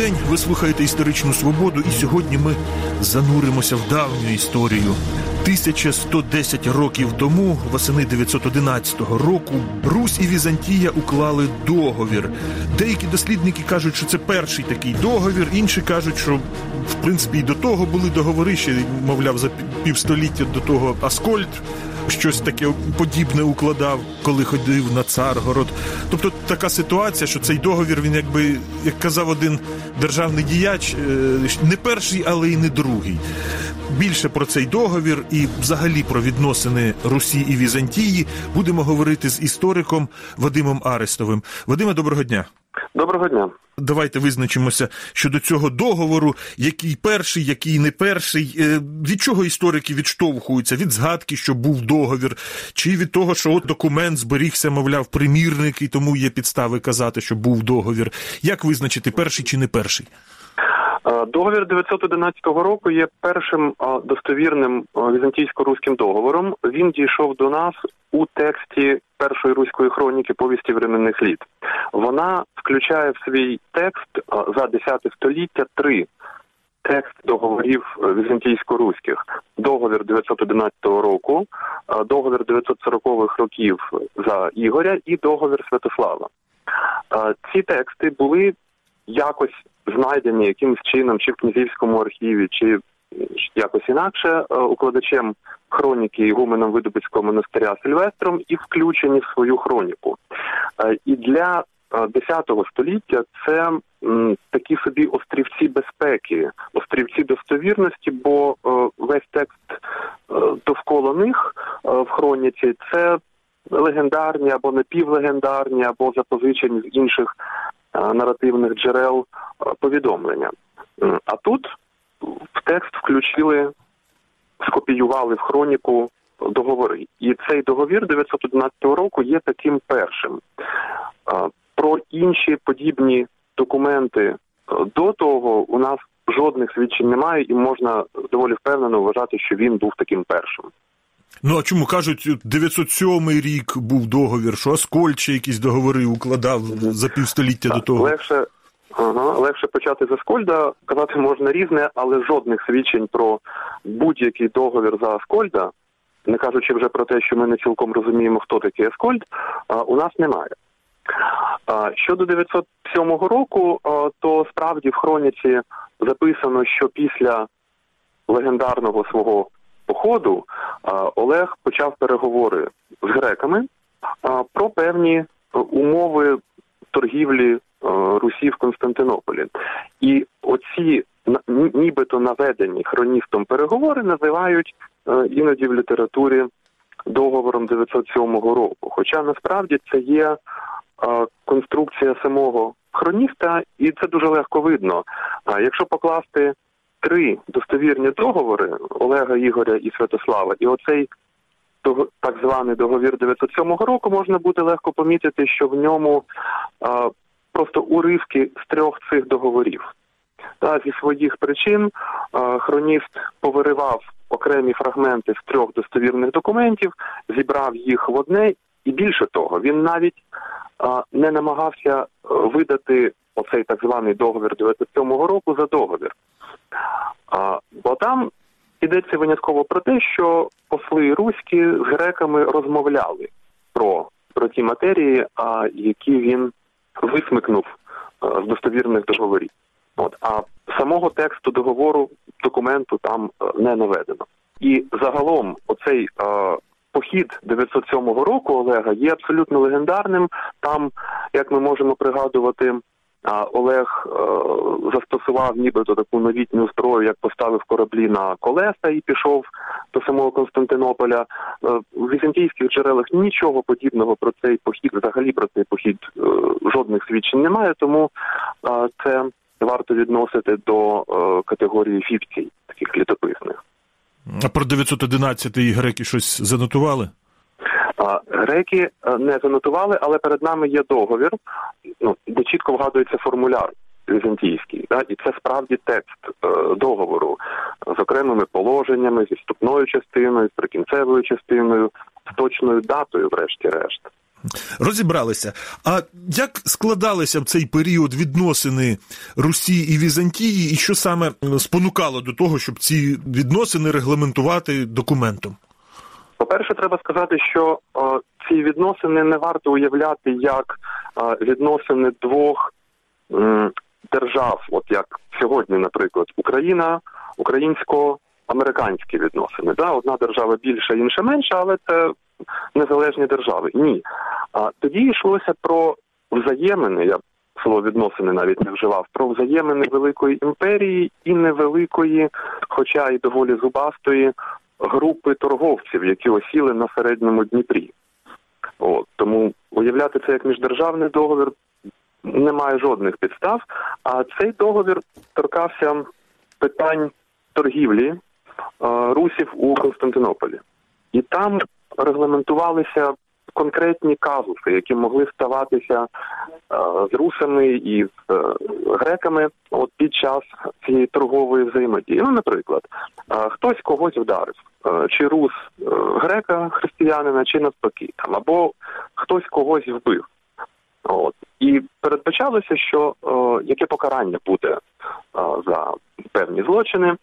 день. Ви слухаєте історичну свободу, і сьогодні ми зануримося в давню історію. 1110 років тому, восени 911 року, Русь і Візантія уклали договір. Деякі дослідники кажуть, що це перший такий договір, інші кажуть, що в принципі і до того були договори, ще мовляв за півстоліття до того Аскольд щось таке подібне укладав, коли ходив на Царгород. Тобто така ситуація, що цей договір він, якби як казав один державний діяч, е, не перший, але й не другий. Більше про цей договір і взагалі про відносини Русі і Візантії будемо говорити з істориком Вадимом Арестовим. Вадиме, доброго дня. Доброго дня. Давайте визначимося щодо цього договору, який перший, який не перший. Е, від чого історики відштовхуються? Від згадки, що був договір, чи від того, що от документ зберігся, мовляв, примірник, і тому є підстави казати, що був договір. Як визначити перший чи не перший? Е, договір 911 року є першим е, достовірним візантійсько-руським договором. Він дійшов до нас у тексті першої руської хроніки повісті временних літ. Вона включає в свій текст за 10 століття три текст договорів е, візантійсько-руських. Договір 911 року, договір 940-х років за Ігоря і договір Святослава. Ці тексти були якось знайдені якимось чином, чи в князівському архіві, чи якось інакше е, укладачем хроніки Ігуменом Видобицького монастиря Сильвестром і включені в свою хроніку. Е, і для X е, століття це такі собі острівці безпеки, острівці достовірності, бо весь текст довкола них в хроніці це легендарні або напівлегендарні, або запозичені з інших наративних джерел повідомлення. А тут в текст включили, скопіювали в хроніку договори. І цей договір 911 року є таким першим. Про інші подібні документи до того у нас жодних свідчень немає, і можна доволі впевнено вважати, що він був таким першим. Ну а чому кажуть, 907 рік був договір, що Аскольд ще якісь договори укладав за півстоліття так, до того? Легше Ага, легше почати з Аскольда. Казати можна різне, але жодних свідчень про будь-який договір за Аскольда, не кажучи вже про те, що ми не цілком розуміємо, хто такий Аскольд, у нас немає. Щодо 907 року, то справді в хроніці записано, що після легендарного свого походу Олег почав переговори з греками про певні умови торгівлі Русі в Константинополі. І оці нібито наведені хроністом переговори називають е, іноді в літературі договором 907 року. Хоча насправді це є е, конструкція самого хроніста, і це дуже легко видно. А якщо покласти три достовірні договори Олега Ігоря і Святослава, і оцей так званий договір 907 року, можна буде легко помітити, що в ньому просто уривки з трьох цих договорів. Та зі своїх причин хроніст повиривав окремі фрагменти з трьох достовірних документів, зібрав їх в одне, і більше того, він навіть не намагався видати оцей так званий договір 97-го року за договір. Бо там йдеться винятково про те, що посли руські з греками розмовляли про про ті матерії, які він висмикнув е, з достовірних договорів. От а самого тексту договору документу там е, не наведено. І загалом, оцей е, похід 907 року Олега є абсолютно легендарним. Там, як ми можемо пригадувати, Олег е, застосував нібито таку новітню зброю, як поставив кораблі на колеса і пішов до самого Константинополя. Е, в візантійських джерелах нічого подібного про цей похід, взагалі про цей похід е, жодних свідчень немає, тому це варто відносити до категорії фікцій, таких літописних. А про 911-й греки щось занотували? Греки е, не занотували, але перед нами є договір, ну де чітко вгадується формуляр візантійський, да, і це справді текст е, договору з окремими положеннями, зі вступною частиною, з прикінцевою частиною, з точною датою, врешті-решт. Розібралися. А як складалися в цей період відносини Русі і Візантії, і що саме спонукало до того, щоб ці відносини регламентувати документом? По-перше, треба сказати, що о, е, ці відносини не варто уявляти як о, е, відносини двох м, держав, от як сьогодні, наприклад, Україна, українсько-американські відносини. Да? Одна держава більша, інша менша, але це незалежні держави. Ні. А тоді йшлося про взаємини. Я слово відносини навіть не вживав про взаємини великої імперії і невеликої, хоча й доволі зубастої групи торговців, які осіли на середньому Дніпрі. От, Тому уявляти це як міждержавний договір немає жодних підстав. А цей договір торкався питань торгівлі е, русів у Константинополі, і там регламентувалися конкретні казуси, які могли ставатися е, з русами і з е, греками от під час цієї торгової взаємодії. Ну, наприклад, е, хтось когось вдарив, чи рус грека християнина, чи навпаки, там або хтось когось вбив. От і передбачалося, що о, яке покарання буде о, за певні злочини,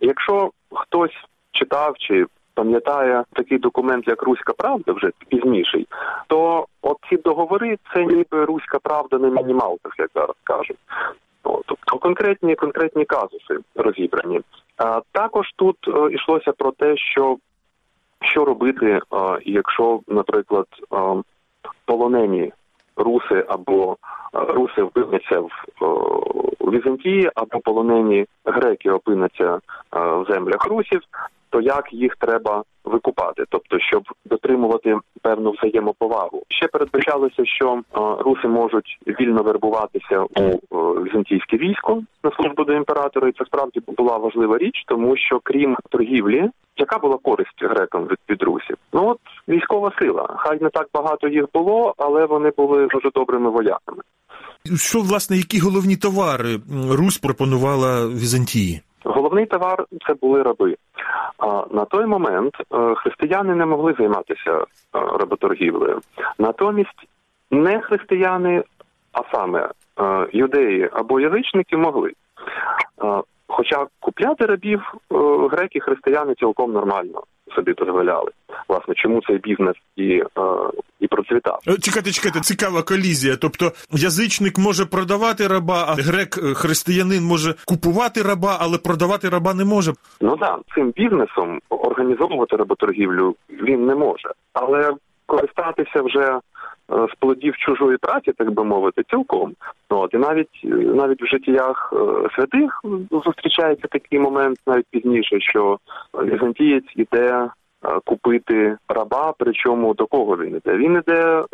якщо хтось читав чи пам'ятає такий документ, як Руська Правда, вже пізніший, то от ці договори це ніби Руська Правда на мінімалках, як зараз кажуть. Тобто конкретні конкретні казуси розібрані. А також тут е, йшлося про те, що що робити, е, якщо, наприклад, е, полонені руси або руси опиняться в Візантії, або полонені греки опиняться в землях русів, то як їх треба викупати, тобто щоб дотримувати певну взаємоповагу. Ще передбачалося, що руси можуть вільно вербуватися у візантійське військо на службу до імператора, і це справді була важлива річ, тому що крім торгівлі, яка була користь грекам від, від русів, ну от військова сила. Хай не так багато їх було, але вони були дуже добрими вояками. Що власне, які головні товари Русь пропонувала Візантії? Головний товар це були раби. А на той момент е, християни не могли займатися е, работоргівлею. Натомість не християни, а саме е, юдеї або язичники могли. Хоча купляти рабів греки християни цілком нормально собі дозволяли. Власне, чому цей бізнес і е, і процвітав? Е, чекайте, чекайте, цікава колізія. Тобто язичник може продавати раба, а грек е, християнин може купувати раба, але продавати раба не може. Ну так, цим бізнесом організовувати работоргівлю він не може, але користатися вже. З плодів чужої праці, так би мовити, цілком. От і навіть навіть в життях святих зустрічається такий момент, навіть пізніше, що візантієць іде купити раба, причому до кого він іде? Він іде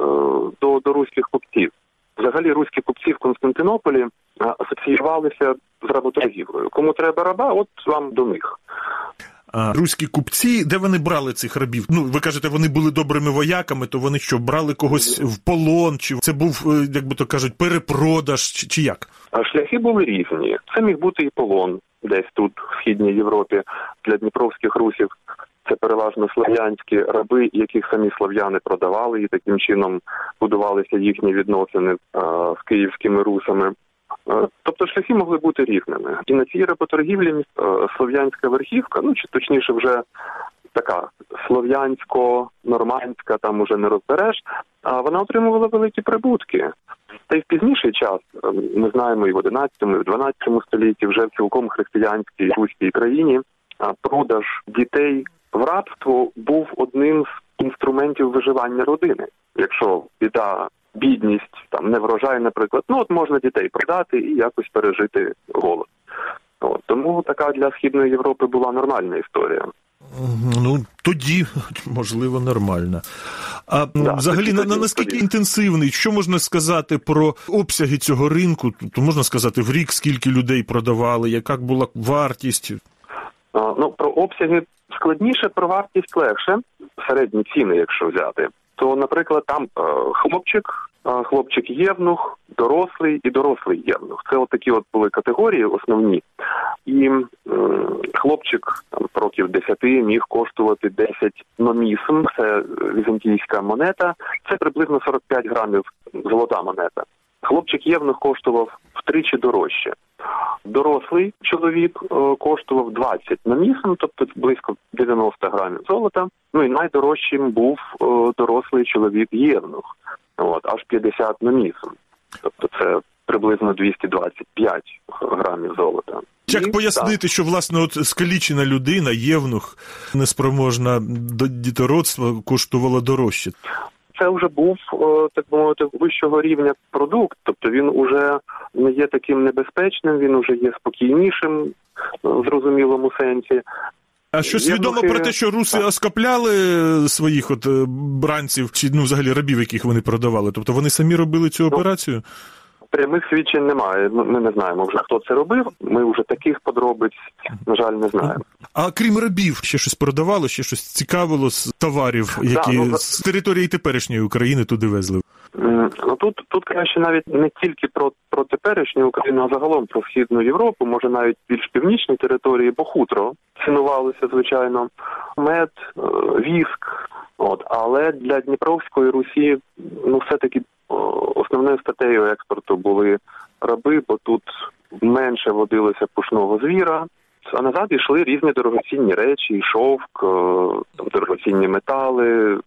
до до руських купців. Взагалі, руські купці в Константинополі асоціювалися з работоргівлею. Кому треба раба, от вам до них. Руські купці, де вони брали цих рабів? Ну, ви кажете, вони були добрими вояками, то вони що брали когось в полон, чи це був, е, як би то кажуть, перепродаж, чи, чи як? А шляхи були різні. Це міг бути і полон, десь тут, в східній Європі, для дніпровських русів. Це переважно слов'янські раби, яких самі слов'яни продавали, і таким чином будувалися їхні відносини а, з київськими русами. А, тобто шляхи могли бути різними. І на цій репоторгівлі слов'янська верхівка, ну чи точніше, вже така слов'янсько-нормандська, там уже не розбереш. А вона отримувала великі прибутки. Та й в пізніший час ми знаємо і в 11, і в 12 столітті вже в цілком християнській руській країні. Продаж дітей в рабство був одним з інструментів виживання родини. Якщо біда, бідність, там не врожай, наприклад, ну от можна дітей продати і якось пережити голод. От, Тому така для східної Європи була нормальна історія. Ну тоді можливо нормально. А да, взагалі на, на наскільки тоді. інтенсивний, що можна сказати про обсяги цього ринку? То можна сказати в рік, скільки людей продавали, яка була вартість? Ну про обсяги складніше, про вартість легше, середні ціни, якщо взяти, то, наприклад, там е, хлопчик хлопчик євнух, дорослий і дорослий євнух. Це от такі от були категорії основні. І е, хлопчик там років 10 міг коштувати 10 номісм. Це візантійська монета. Це приблизно 45 грамів золота монета. Хлопчик євнух коштував втричі дорожче. Дорослий чоловік е, коштував 20 на місяць, тобто близько 90 грамів золота. Ну і найдорожчим був е, дорослий чоловік євнух, от аж 50 на місяць. Тобто це приблизно 225 грамів золота. Як і, пояснити, так. що власне от скалічена людина, євнух неспроможна до дітородства, коштувала дорожче? Це вже був е, так би мовити вищого рівня продукт, тобто він уже не є таким небезпечним, він уже є спокійнішим е, в зрозумілому сенсі. А що свідомо про те, що руси так. оскопляли своїх от е, бранців чи ну взагалі рабів, яких вони продавали? Тобто вони самі робили цю ну, операцію? Прямих свідчень немає. Ми не знаємо вже хто це робив. Ми вже таких подробиць, на жаль, не знаємо. А крім рабів, ще щось продавало, ще щось цікавило з товарів, які да, ну, з території теперішньої України туди везли. Ну тут тут краще навіть не тільки про про теперішню Україну, а загалом про східну Європу, може навіть більш північні території, бо хутро цінувалося, звичайно, мед, е, віск. От але для Дніпровської Русі, ну все таки основною статтею експорту були раби, бо тут менше водилося пушного звіра. А назад йшли різні дорогоцінні речі, шовк, е, дорогоцінні метали.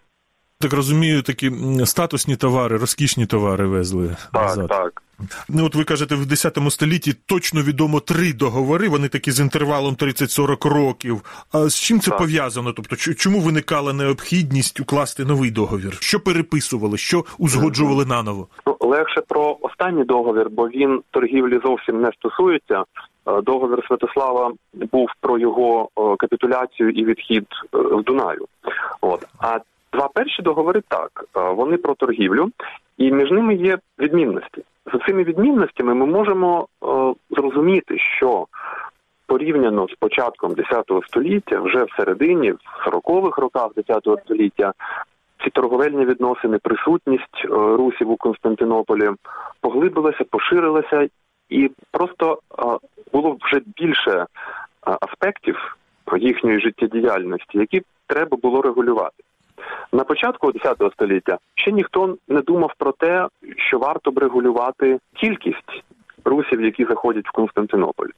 Так розумію, такі статусні товари, розкішні товари везли. Так, назад. так. Ну, от ви кажете, в 10 столітті точно відомо три договори. Вони такі з інтервалом 30-40 років. А з чим це так. пов'язано? Тобто, чому виникала необхідність укласти новий договір? Що переписували, що узгоджували наново? Ну легше про останній договір, бо він торгівлі зовсім не стосується. Е, договір Святослава був про його е, капітуляцію і відхід е, в Дунаю. От а два перші договори так вони про торгівлю, і між ними є відмінності. За цими відмінностями ми можемо зрозуміти, що порівняно з початком X століття, вже в середині, в 40-х роках X століття. Ці торговельні відносини, присутність русів у Константинополі поглибилася, поширилася і просто було вже більше аспектів їхньої життєдіяльності, які треба було регулювати. На початку X століття ще ніхто не думав про те, що варто б регулювати кількість русів, які заходять в Константинополь.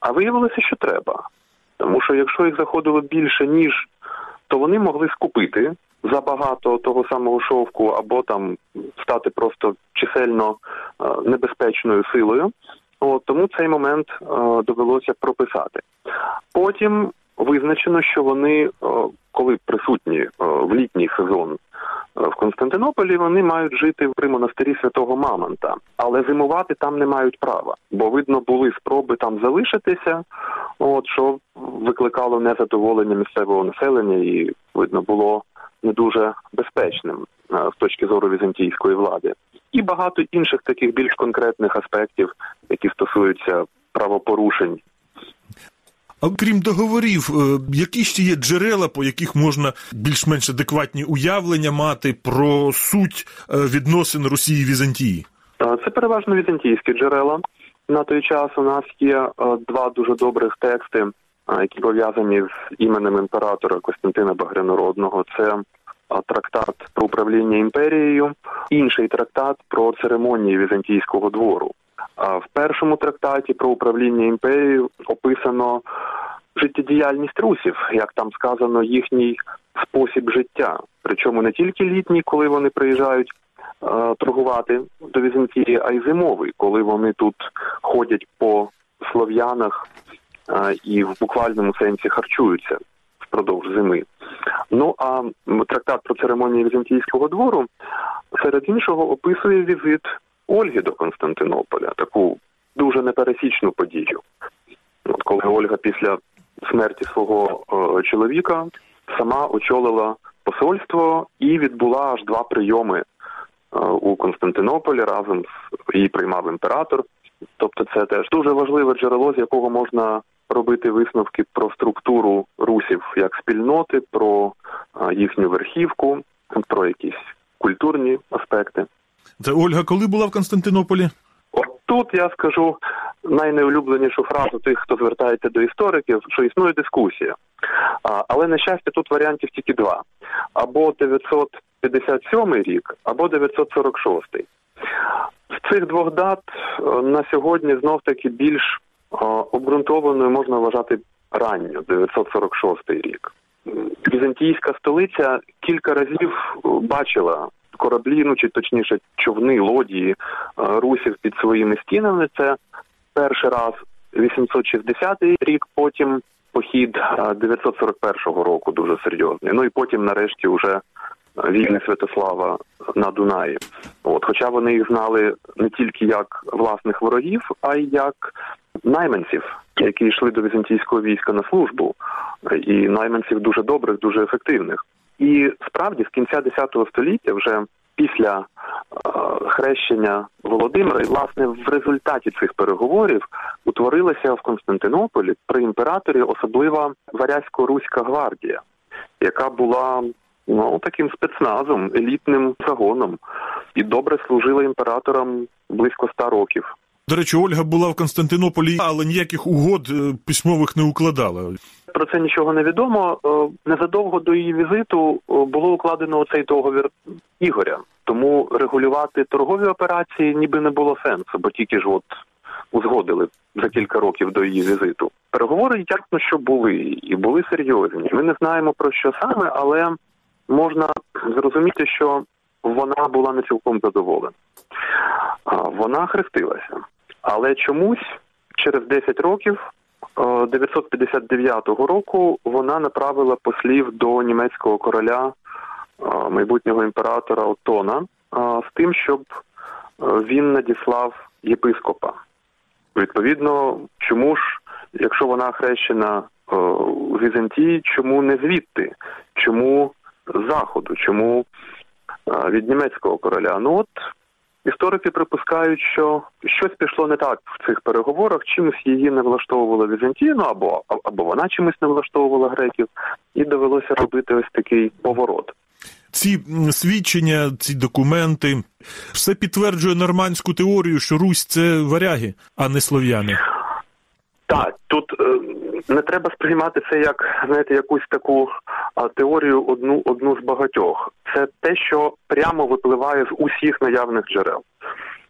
А виявилося, що треба. Тому що якщо їх заходило більше, ніж то вони могли скупити забагато того самого шовку, або там стати просто чисельно небезпечною силою. От, Тому цей момент е, довелося прописати. Потім визначено, що вони, е, коли присутні е, в літній сезон е, в Константинополі, вони мають жити при монастирі святого Мамонта, але зимувати там не мають права, бо видно були спроби там залишитися, от що викликало незадоволення місцевого населення, і видно було не дуже безпечним з точки зору візантійської влади і багато інших таких більш конкретних аспектів, які стосуються правопорушень. А крім договорів, е, які ще є джерела, по яких можна більш-менш адекватні уявлення мати про суть е, відносин Росії і Візантії? Це переважно візантійські джерела. На той час у нас є е, два дуже добрих тексти, які пов'язані з іменем імператора Костянтина Багрянородного. Це трактат про управління імперією, інший трактат про церемонії візантійського двору. А в першому трактаті про управління імперією описано життєдіяльність русів, як там сказано, їхній спосіб життя. Причому не тільки літній, коли вони приїжджають торгувати до Візантії, а й зимовий, коли вони тут ходять по слов'янах і в буквальному сенсі харчуються впродовж зими. Ну а трактат про церемонії Візантійського двору серед іншого описує візит Ольги до Константинополя, таку дуже непересічну подію. От коли Ольга після смерті свого е, чоловіка сама очолила посольство і відбула аж два прийоми е, у Константинополі разом з її приймав імператор. Тобто, це теж дуже важливе джерело, з якого можна робити висновки про структуру русів як спільноти, про їхню верхівку, про якісь культурні аспекти. Це Ольга, коли була в Константинополі? От тут я скажу найнеулюбленішу фразу тих, хто звертається до істориків, що існує дискусія. Але на щастя, тут варіантів тільки два: або 957 рік, або 946. З цих двох дат е, на сьогодні знов таки більш обґрунтованою можна вважати ранню 946 рік. Візантійська столиця кілька разів е, бачила кораблі, ну чи точніше човни, лодії русів під своїми стінами. Це перший раз 860 рік, потім похід 941 року дуже серйозний. Ну і потім, нарешті, вже війни Святослава на Дунаї. От, хоча вони їх знали не тільки як власних ворогів, а й як найманців, які йшли до візантійського війська на службу, і найманців дуже добрих, дуже ефективних. І справді з кінця X століття вже після е, хрещення Володимира, і власне в результаті цих переговорів утворилася в Константинополі при імператорі особлива варязько-руська гвардія, яка була ну таким спецназом, елітним загоном, і добре служила імператорам близько ста років. До речі, Ольга була в Константинополі, але ніяких угод е, письмових не укладала. Про це нічого не відомо. Е, незадовго до її візиту е, було укладено цей договір Ігоря, тому регулювати торгові операції ніби не було сенсу, бо тільки ж от узгодили за кілька років до її візиту. Переговори ясно, що були, і були серйозні. Ми не знаємо про що саме, але можна зрозуміти, що вона була не цілком задоволена. Вона хрестилася, але чомусь через 10 років 959 року вона направила послів до німецького короля майбутнього імператора Отона з тим, щоб він надіслав єпископа. Відповідно, чому ж, якщо вона хрещена у Візантії, чому не звідти? Чому заходу? Чому від німецького короля? Ну от історики припускають, що щось пішло не так в цих переговорах, чимось її не влаштовувала Візантія, ну або або вона чимось не влаштовувала греків, і довелося робити ось такий поворот. Ці свідчення, ці документи все підтверджує нормандську теорію, що Русь це варяги, а не слов'яни. Так, тут е, не треба сприймати це як знаєте, якусь таку теорію одну одну з багатьох. Це те, що прямо випливає з усіх наявних джерел.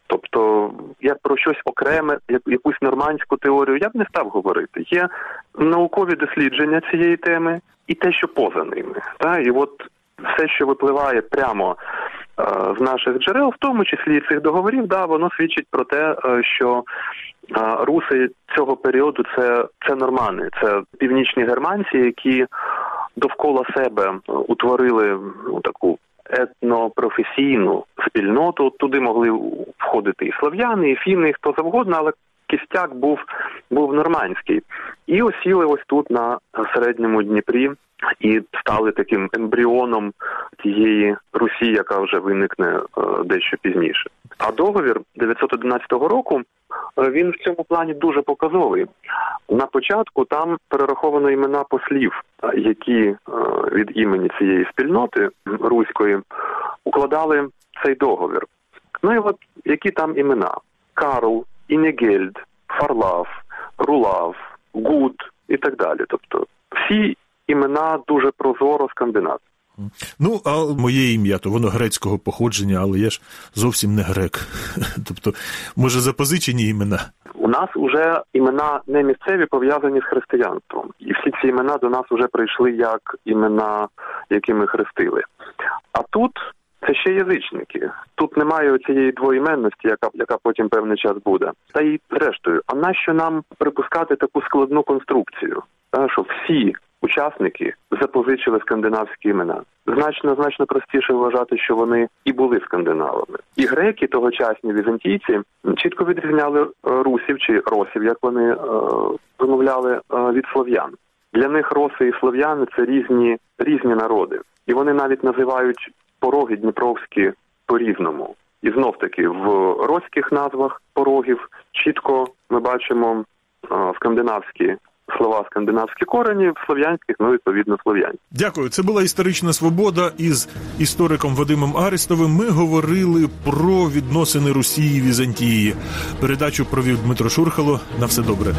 Тобто я про щось окреме, якусь нормандську теорію я б не став говорити. Є наукові дослідження цієї теми і те, що поза ними. Та? І от все, що випливає прямо е, з наших джерел, в тому числі цих договорів, да, воно свідчить про те, е, що руси цього періоду це це нормани, це північні германці, які довкола себе утворили ну, таку етнопрофесійну спільноту. Туди могли входити і слов'яни, і фіни, і хто завгодно, але кістяк був був нормандський. І осіли ось тут на середньому Дніпрі і стали таким ембріоном тієї Русі, яка вже виникне е, дещо пізніше. А договір 911 року е, він в цьому плані дуже показовий. На початку там перераховано імена послів, е, які від імені цієї спільноти руської укладали цей договір. Ну і от які там імена: Карл, Інегельд, Фарлав, Рулав, Гуд і так далі. Тобто всі імена дуже прозоро скандинав. Ну, а моє ім'я, то воно грецького походження, але я ж зовсім не грек. Тобто, може, запозичені імена? У нас вже імена не місцеві пов'язані з християнством, і всі ці імена до нас вже прийшли як імена, якими хрестили. А тут це ще язичники. Тут немає цієї двоіменності, яка яка потім певний час буде. Та й зрештою, а нащо нам припускати таку складну конструкцію? Що всі учасники запозичили скандинавські імена. Значно значно простіше вважати, що вони і були скандинавами. І греки, тогочасні візантійці, чітко відрізняли е, русів чи росів, як вони е, вимовляли е, від слов'ян. Для них роси і слов'яни це різні різні народи, і вони навіть називають пороги Дніпровські по-різному. І знов таки в роських назвах порогів чітко ми бачимо скандинавські слова скандинавські корені, в слов'янських, ну відповідно слов'янських. Дякую. Це була історична свобода. Із істориком Вадимом Арестовим ми говорили про відносини Росії і Візантії. Передачу провів Дмитро Шурхало. На все добре.